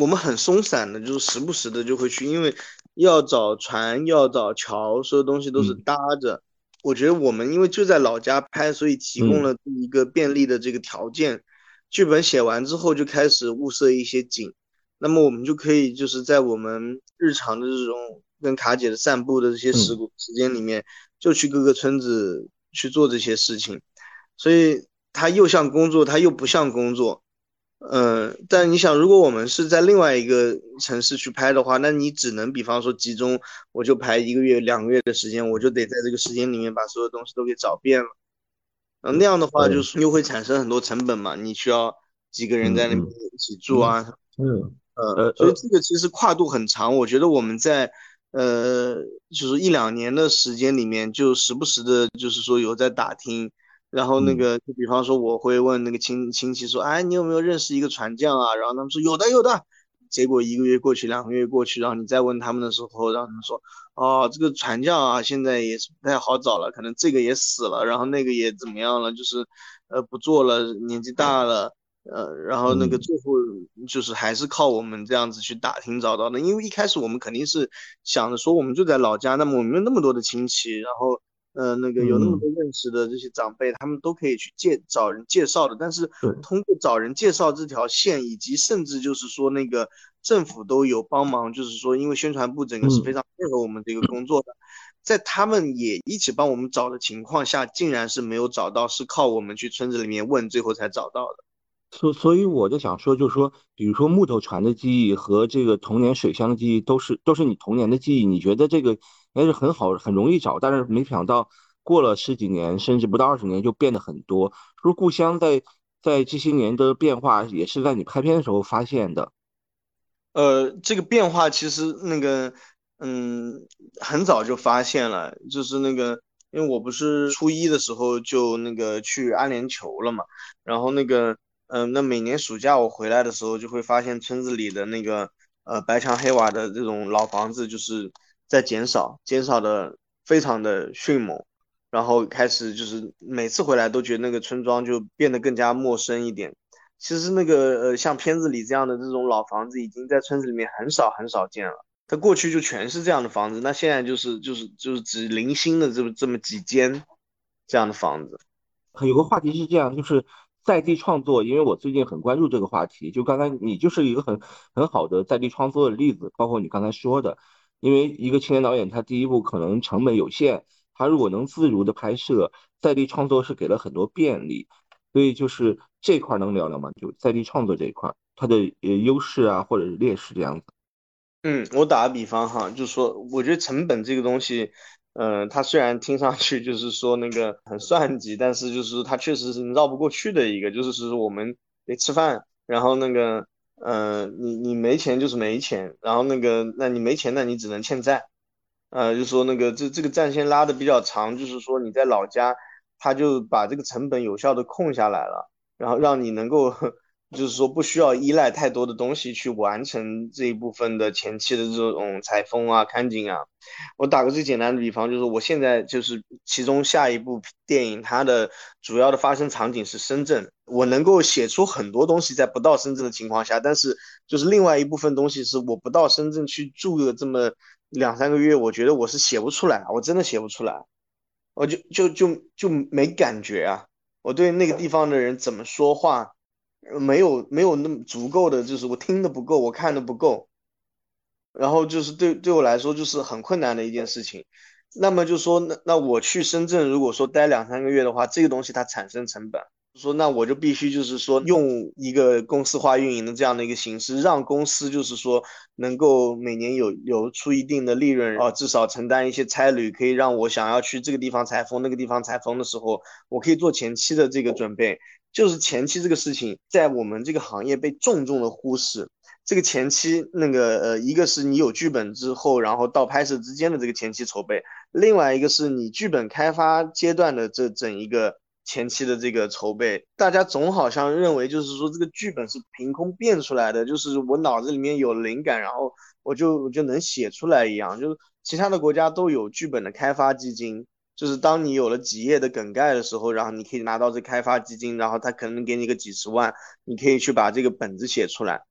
我们很松散的，就是时不时的就会去，因为要找船，要找桥，所有东西都是搭着。我觉得我们因为就在老家拍，所以提供了一个便利的这个条件。剧本写完之后就开始物色一些景。那么我们就可以就是在我们日常的这种跟卡姐的散步的这些时时间里面，就去各个村子去做这些事情，所以它又像工作，它又不像工作，嗯，但你想，如果我们是在另外一个城市去拍的话，那你只能比方说集中，我就排一个月、两个月的时间，我就得在这个时间里面把所有东西都给找遍了，嗯，那样的话就是又会产生很多成本嘛，你需要几个人在那边一起住啊，嗯。呃，所以这个其实跨度很长，我觉得我们在呃，就是一两年的时间里面，就时不时的，就是说有在打听，然后那个，就比方说我会问那个亲亲戚说，哎，你有没有认识一个船匠啊？然后他们说有的有的，结果一个月过去，两个月过去，然后你再问他们的时候，让他们说，哦，这个船匠啊，现在也是不太好找了，可能这个也死了，然后那个也怎么样了，就是呃不做了，年纪大了。呃，然后那个最后就是还是靠我们这样子去打听找到的，因为一开始我们肯定是想着说我们就在老家，那么我们有那么多的亲戚，然后呃那个有那么多认识的这些长辈，他们都可以去介找人介绍的。但是通过找人介绍这条线，以及甚至就是说那个政府都有帮忙，就是说因为宣传部整个是非常配合我们这个工作的，在他们也一起帮我们找的情况下，竟然是没有找到，是靠我们去村子里面问，最后才找到的。所所以我就想说，就是说，比如说木头船的记忆和这个童年水乡的记忆，都是都是你童年的记忆。你觉得这个应该是很好很容易找，但是没想到过了十几年，甚至不到二十年就变得很多。说故乡在在这些年的变化，也是在你拍片的时候发现的。呃，这个变化其实那个嗯，很早就发现了，就是那个因为我不是初一的时候就那个去阿联酋了嘛，然后那个。嗯，那每年暑假我回来的时候，就会发现村子里的那个呃白墙黑瓦的这种老房子，就是在减少，减少的非常的迅猛，然后开始就是每次回来都觉得那个村庄就变得更加陌生一点，其实那个呃，像片子里这样的这种老房子，已经在村子里面很少很少见了。它过去就全是这样的房子，那现在就是就是就是只零星的这么这么几间这样的房子。有个话题是这样，就是在地创作，因为我最近很关注这个话题。就刚才你就是一个很很好的在地创作的例子，包括你刚才说的，因为一个青年导演他第一部可能成本有限，他如果能自如的拍摄，在地创作是给了很多便利。所以就是这块能聊聊吗？就在地创作这一块，它的呃优势啊，或者是劣势这样子。嗯，我打个比方哈，就是说，我觉得成本这个东西，嗯，它虽然听上去就是说那个很算计，但是就是它确实是绕不过去的一个，就是说我们得吃饭，然后那个，呃，你你没钱就是没钱，然后那个，那你没钱，那你只能欠债，呃，就说那个这这个战线拉的比较长，就是说你在老家。他就把这个成本有效的控下来了，然后让你能够，就是说不需要依赖太多的东西去完成这一部分的前期的这种采风啊、看景啊。我打个最简单的比方，就是我现在就是其中下一部电影，它的主要的发生场景是深圳，我能够写出很多东西在不到深圳的情况下，但是就是另外一部分东西是我不到深圳去住个这么两三个月，我觉得我是写不出来，我真的写不出来。我就就就就没感觉啊！我对那个地方的人怎么说话，没有没有那么足够的，就是我听的不够，我看的不够，然后就是对对我来说就是很困难的一件事情。那么就说那那我去深圳，如果说待两三个月的话，这个东西它产生成本。说那我就必须就是说用一个公司化运营的这样的一个形式，让公司就是说能够每年有有出一定的利润啊，至少承担一些差旅，可以让我想要去这个地方采风那个地方采风的时候，我可以做前期的这个准备。就是前期这个事情在我们这个行业被重重的忽视。这个前期那个呃，一个是你有剧本之后，然后到拍摄之间的这个前期筹备，另外一个是你剧本开发阶段的这整一个。前期的这个筹备，大家总好像认为就是说这个剧本是凭空变出来的，就是我脑子里面有灵感，然后我就我就能写出来一样。就是其他的国家都有剧本的开发基金，就是当你有了几页的梗概的时候，然后你可以拿到这开发基金，然后他可能给你个几十万，你可以去把这个本子写出来。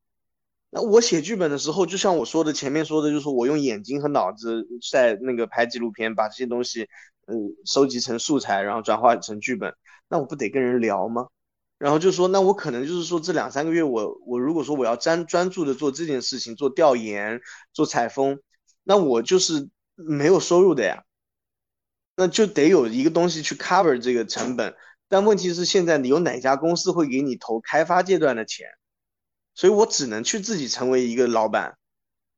那我写剧本的时候，就像我说的前面说的，就是我用眼睛和脑子在那个拍纪录片，把这些东西。嗯，收集成素材，然后转化成剧本，那我不得跟人聊吗？然后就说，那我可能就是说，这两三个月，我我如果说我要专专注的做这件事情，做调研，做采风，那我就是没有收入的呀，那就得有一个东西去 cover 这个成本。但问题是，现在你有哪家公司会给你投开发阶段的钱？所以我只能去自己成为一个老板。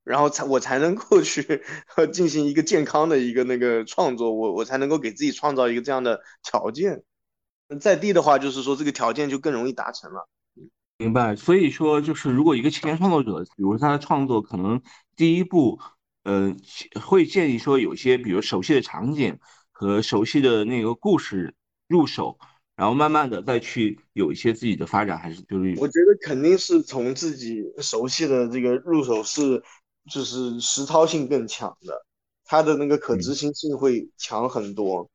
然后才我才能够去 进行一个健康的一个那个创作，我我才能够给自己创造一个这样的条件。在地的话，就是说这个条件就更容易达成了。明白。所以说，就是如果一个青年创作者，比如他的创作可能第一步，呃，会建议说有些比如熟悉的场景和熟悉的那个故事入手，然后慢慢的再去有一些自己的发展，还是就是？我觉得肯定是从自己熟悉的这个入手是。就是实操性更强的，它的那个可执行性会强很多。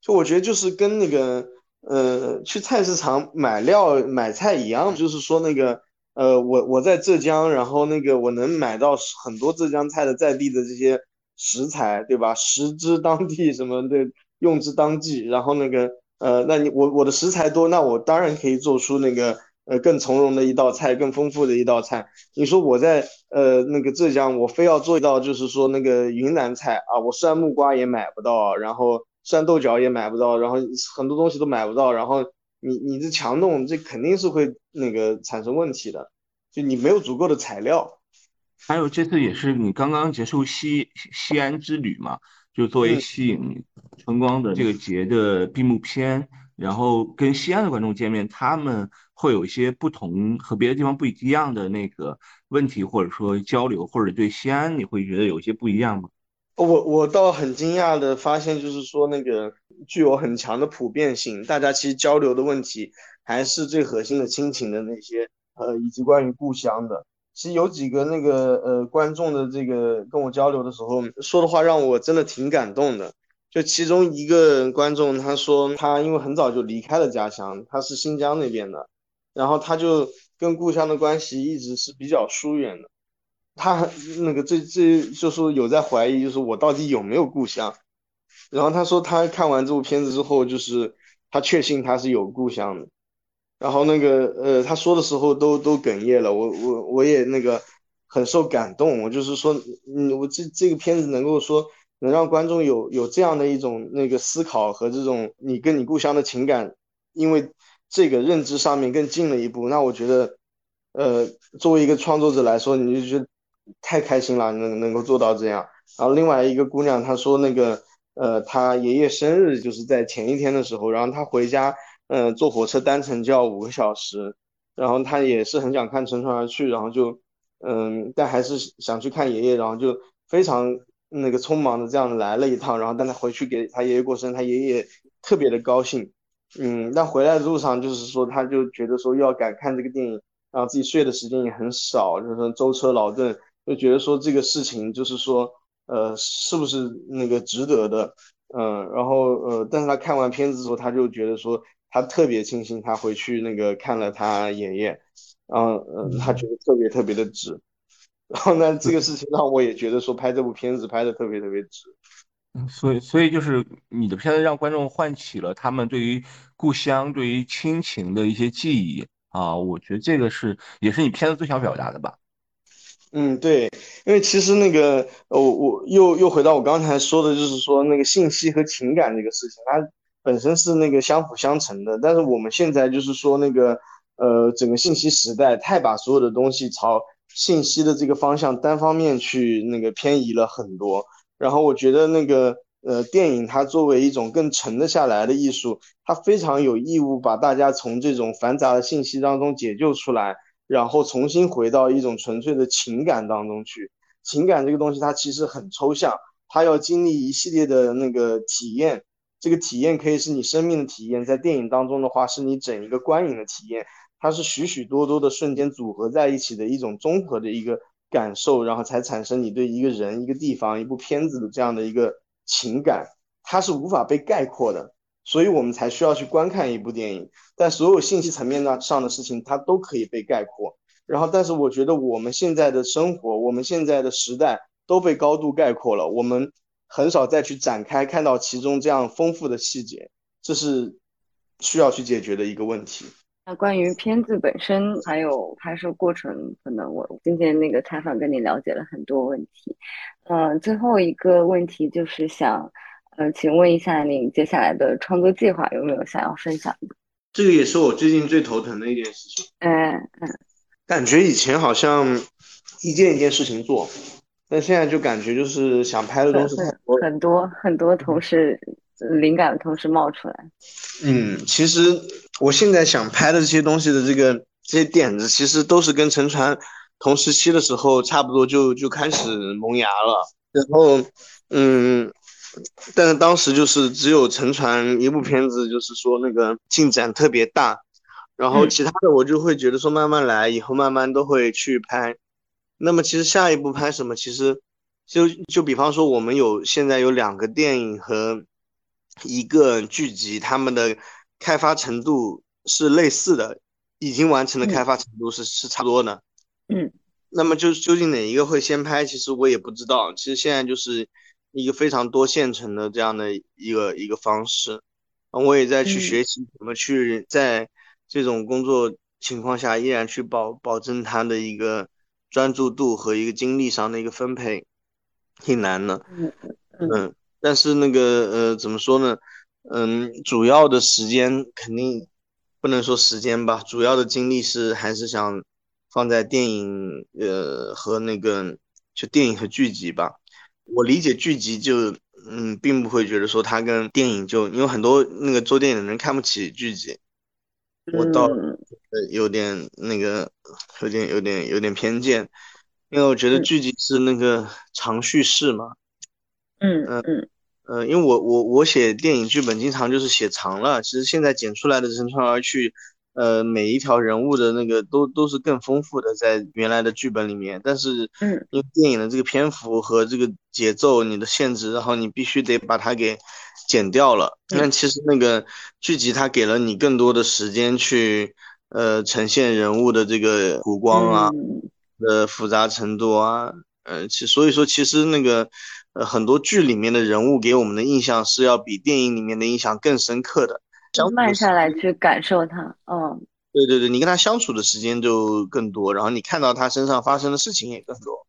就我觉得就是跟那个呃去菜市场买料买菜一样，就是说那个呃我我在浙江，然后那个我能买到很多浙江菜的在地的这些食材，对吧？食之当地什么的，用之当季。然后那个呃，那你我我的食材多，那我当然可以做出那个。呃，更从容的一道菜，更丰富的一道菜。你说我在呃那个浙江，我非要做一道就是说那个云南菜啊，我酸木瓜也买不到，然后酸豆角也买不到，然后很多东西都买不到，然后你你这强弄，这肯定是会那个产生问题的，就你没有足够的材料。还有这次也是你刚刚结束西西安之旅嘛，就作为吸引春光的这个节的闭幕片。然后跟西安的观众见面，他们会有一些不同和别的地方不一样的那个问题，或者说交流，或者对西安你会觉得有些不一样吗？我我倒很惊讶的发现，就是说那个具有很强的普遍性，大家其实交流的问题还是最核心的亲情的那些，呃，以及关于故乡的。其实有几个那个呃观众的这个跟我交流的时候说的话，让我真的挺感动的。就其中一个观众，他说他因为很早就离开了家乡，他是新疆那边的，然后他就跟故乡的关系一直是比较疏远的。他那个这这就说有在怀疑，就是我到底有没有故乡。然后他说他看完这部片子之后，就是他确信他是有故乡的。然后那个呃，他说的时候都都哽咽了，我我我也那个很受感动。我就是说，嗯，我这这个片子能够说能让观众有有这样的一种那个思考和这种你跟你故乡的情感，因为这个认知上面更近了一步。那我觉得，呃，作为一个创作者来说，你就觉得太开心了，能能够做到这样。然后另外一个姑娘她说那个呃，她爷爷生日就是在前一天的时候，然后她回家。嗯，坐火车单程就要五个小时，然后他也是很想看《乘船而去》，然后就，嗯，但还是想去看爷爷，然后就非常那个匆忙的这样来了一趟，然后但他回去给他爷爷过生，他爷爷特别的高兴，嗯，但回来的路上就是说，他就觉得说又要赶看这个电影，然后自己睡的时间也很少，就是舟车劳顿，就觉得说这个事情就是说，呃，是不是那个值得的，嗯，然后呃，但是他看完片子之后，他就觉得说。他特别庆幸他回去那个看了他爷爷，然后嗯，他觉得特别特别的值，然后呢，这个事情让我也觉得说拍这部片子拍的特别特别值。嗯，所以所以就是你的片子让观众唤起了他们对于故乡、对于亲情的一些记忆啊，我觉得这个是也是你片子最想表达的吧？嗯，对，因为其实那个我，我又又回到我刚才说的，就是说那个信息和情感这个事情，它。本身是那个相辅相成的，但是我们现在就是说那个，呃，整个信息时代太把所有的东西朝信息的这个方向单方面去那个偏移了很多。然后我觉得那个，呃，电影它作为一种更沉得下来的艺术，它非常有义务把大家从这种繁杂的信息当中解救出来，然后重新回到一种纯粹的情感当中去。情感这个东西它其实很抽象，它要经历一系列的那个体验。这个体验可以是你生命的体验，在电影当中的话，是你整一个观影的体验，它是许许多多的瞬间组合在一起的一种综合的一个感受，然后才产生你对一个人、一个地方、一部片子的这样的一个情感，它是无法被概括的，所以我们才需要去观看一部电影。但所有信息层面上的事情，它都可以被概括。然后，但是我觉得我们现在的生活，我们现在的时代都被高度概括了，我们。很少再去展开看到其中这样丰富的细节，这是需要去解决的一个问题。那关于片子本身还有拍摄过程，可能我今天那个采访跟你了解了很多问题。嗯，最后一个问题就是想，呃，请问一下您接下来的创作计划有没有想要分享的？这个也是我最近最头疼的一件事情。嗯嗯，感觉以前好像一件一件事情做。但现在就感觉就是想拍的东西太多，很多很多同时灵感同时冒出来。嗯，其实我现在想拍的这些东西的这个这些点子，其实都是跟沉船同时期的时候差不多就就开始萌芽了。然后，嗯，但是当时就是只有沉船一部片子，就是说那个进展特别大，然后其他的我就会觉得说慢慢来，以后慢慢都会去拍。那么其实下一步拍什么？其实就就比方说，我们有现在有两个电影和一个剧集，他们的开发程度是类似的，已经完成的开发程度是是差不多的。嗯，那么就究竟哪一个会先拍？其实我也不知道。其实现在就是一个非常多线程的这样的一个一个方式，我也在去学习怎么去在这种工作情况下依然去保保证它的一个。专注度和一个精力上的一个分配挺难的，嗯嗯，但是那个呃怎么说呢？嗯，主要的时间肯定不能说时间吧，主要的精力是还是想放在电影呃和那个就电影和剧集吧。我理解剧集就嗯并不会觉得说它跟电影就因为很多那个做电影的人看不起剧集。我倒呃有点那个，有点有点有点偏见，因为我觉得剧集是那个长叙事嘛。嗯嗯嗯。呃，因为我我我写电影剧本经常就是写长了，其实现在剪出来的《乘船而去》，呃，每一条人物的那个都都是更丰富的在原来的剧本里面，但是嗯，因为电影的这个篇幅和这个节奏你的限制，然后你必须得把它给。剪掉了，但其实那个剧集它给了你更多的时间去，呃呈现人物的这个弧光啊嗯的复杂程度啊，呃，其所以说其实那个呃很多剧里面的人物给我们的印象是要比电影里面的印象更深刻的。慢下来去感受它，嗯对对对，你跟他相处的时间就更多，然后你看到他身上发生的事情也更多。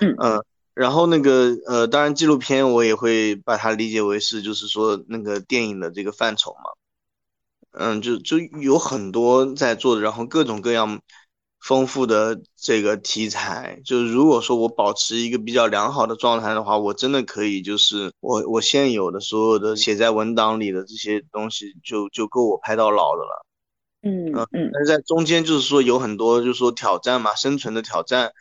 嗯呃然后那个呃，当然纪录片我也会把它理解为是就是说那个电影的这个范畴嘛。嗯，就就有很多在做的，然后各种各样丰富的这个题材。就是如果说我保持一个比较良好的状态的话，我真的可以就是我我现有的所有的写在文档里的这些东西就就够我拍到老的了。嗯嗯但是在中间就是说有很多就是说挑战嘛，生存的挑战。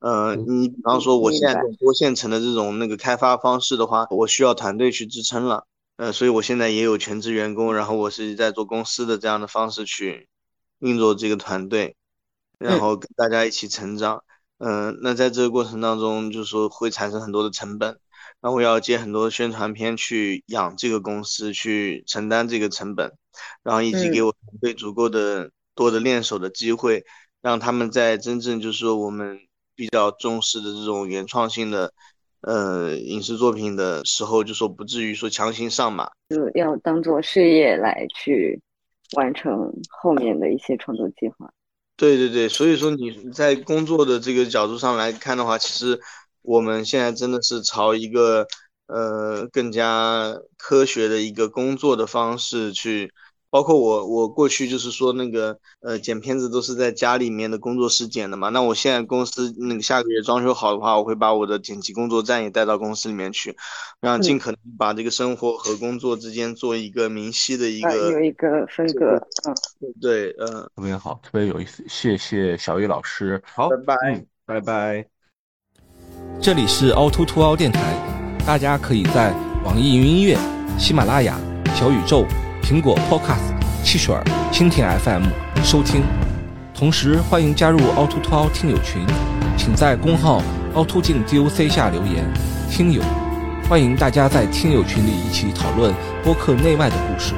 呃，你比方说我现在这种多线程的这种那个开发方式的话，我需要团队去支撑了。呃，所以我现在也有全职员工，然后我是在做公司的这样的方式去运作这个团队，然后跟大家一起成长。嗯、那在这个过程当中，就是说会产生很多的成本，然后我要接很多宣传片去养这个公司，去承担这个成本，然后以及嗯给我团队足够的多的练手的机会，让他们在真正就是说我们比较重视的这种原创性的呃影视作品的时候，就说不至于说强行上马。就要当做事业来去完成后面的一些创作计划。对对对，所以说你在工作的这个角度上来看的话，其实我们现在真的是朝一个呃更加科学的一个工作的方式去，包括我我过去就是说那个呃剪片子都是在家里面的工作室剪的嘛，那我现在公司那个下个月装修好的话，我会把我的剪辑工作站也带到公司里面去，让尽可能把这个生活和工作之间做一个明晰的一呃，有个一个分隔，嗯，对呃特别好，特别有意思，谢谢小雨老师。好，拜拜嗯，拜拜。这里是凹凸凸凹电台，大家可以在网易云音乐、喜马拉雅、小宇宙、苹果 Podcast、汽水、蜻蜓 FM 收听。同时，欢迎加入凹凸凸凹听友群，请在公号凹凸镜 DOC 下留言“听友”，欢迎大家在听友群里一起讨论播客内外的故事。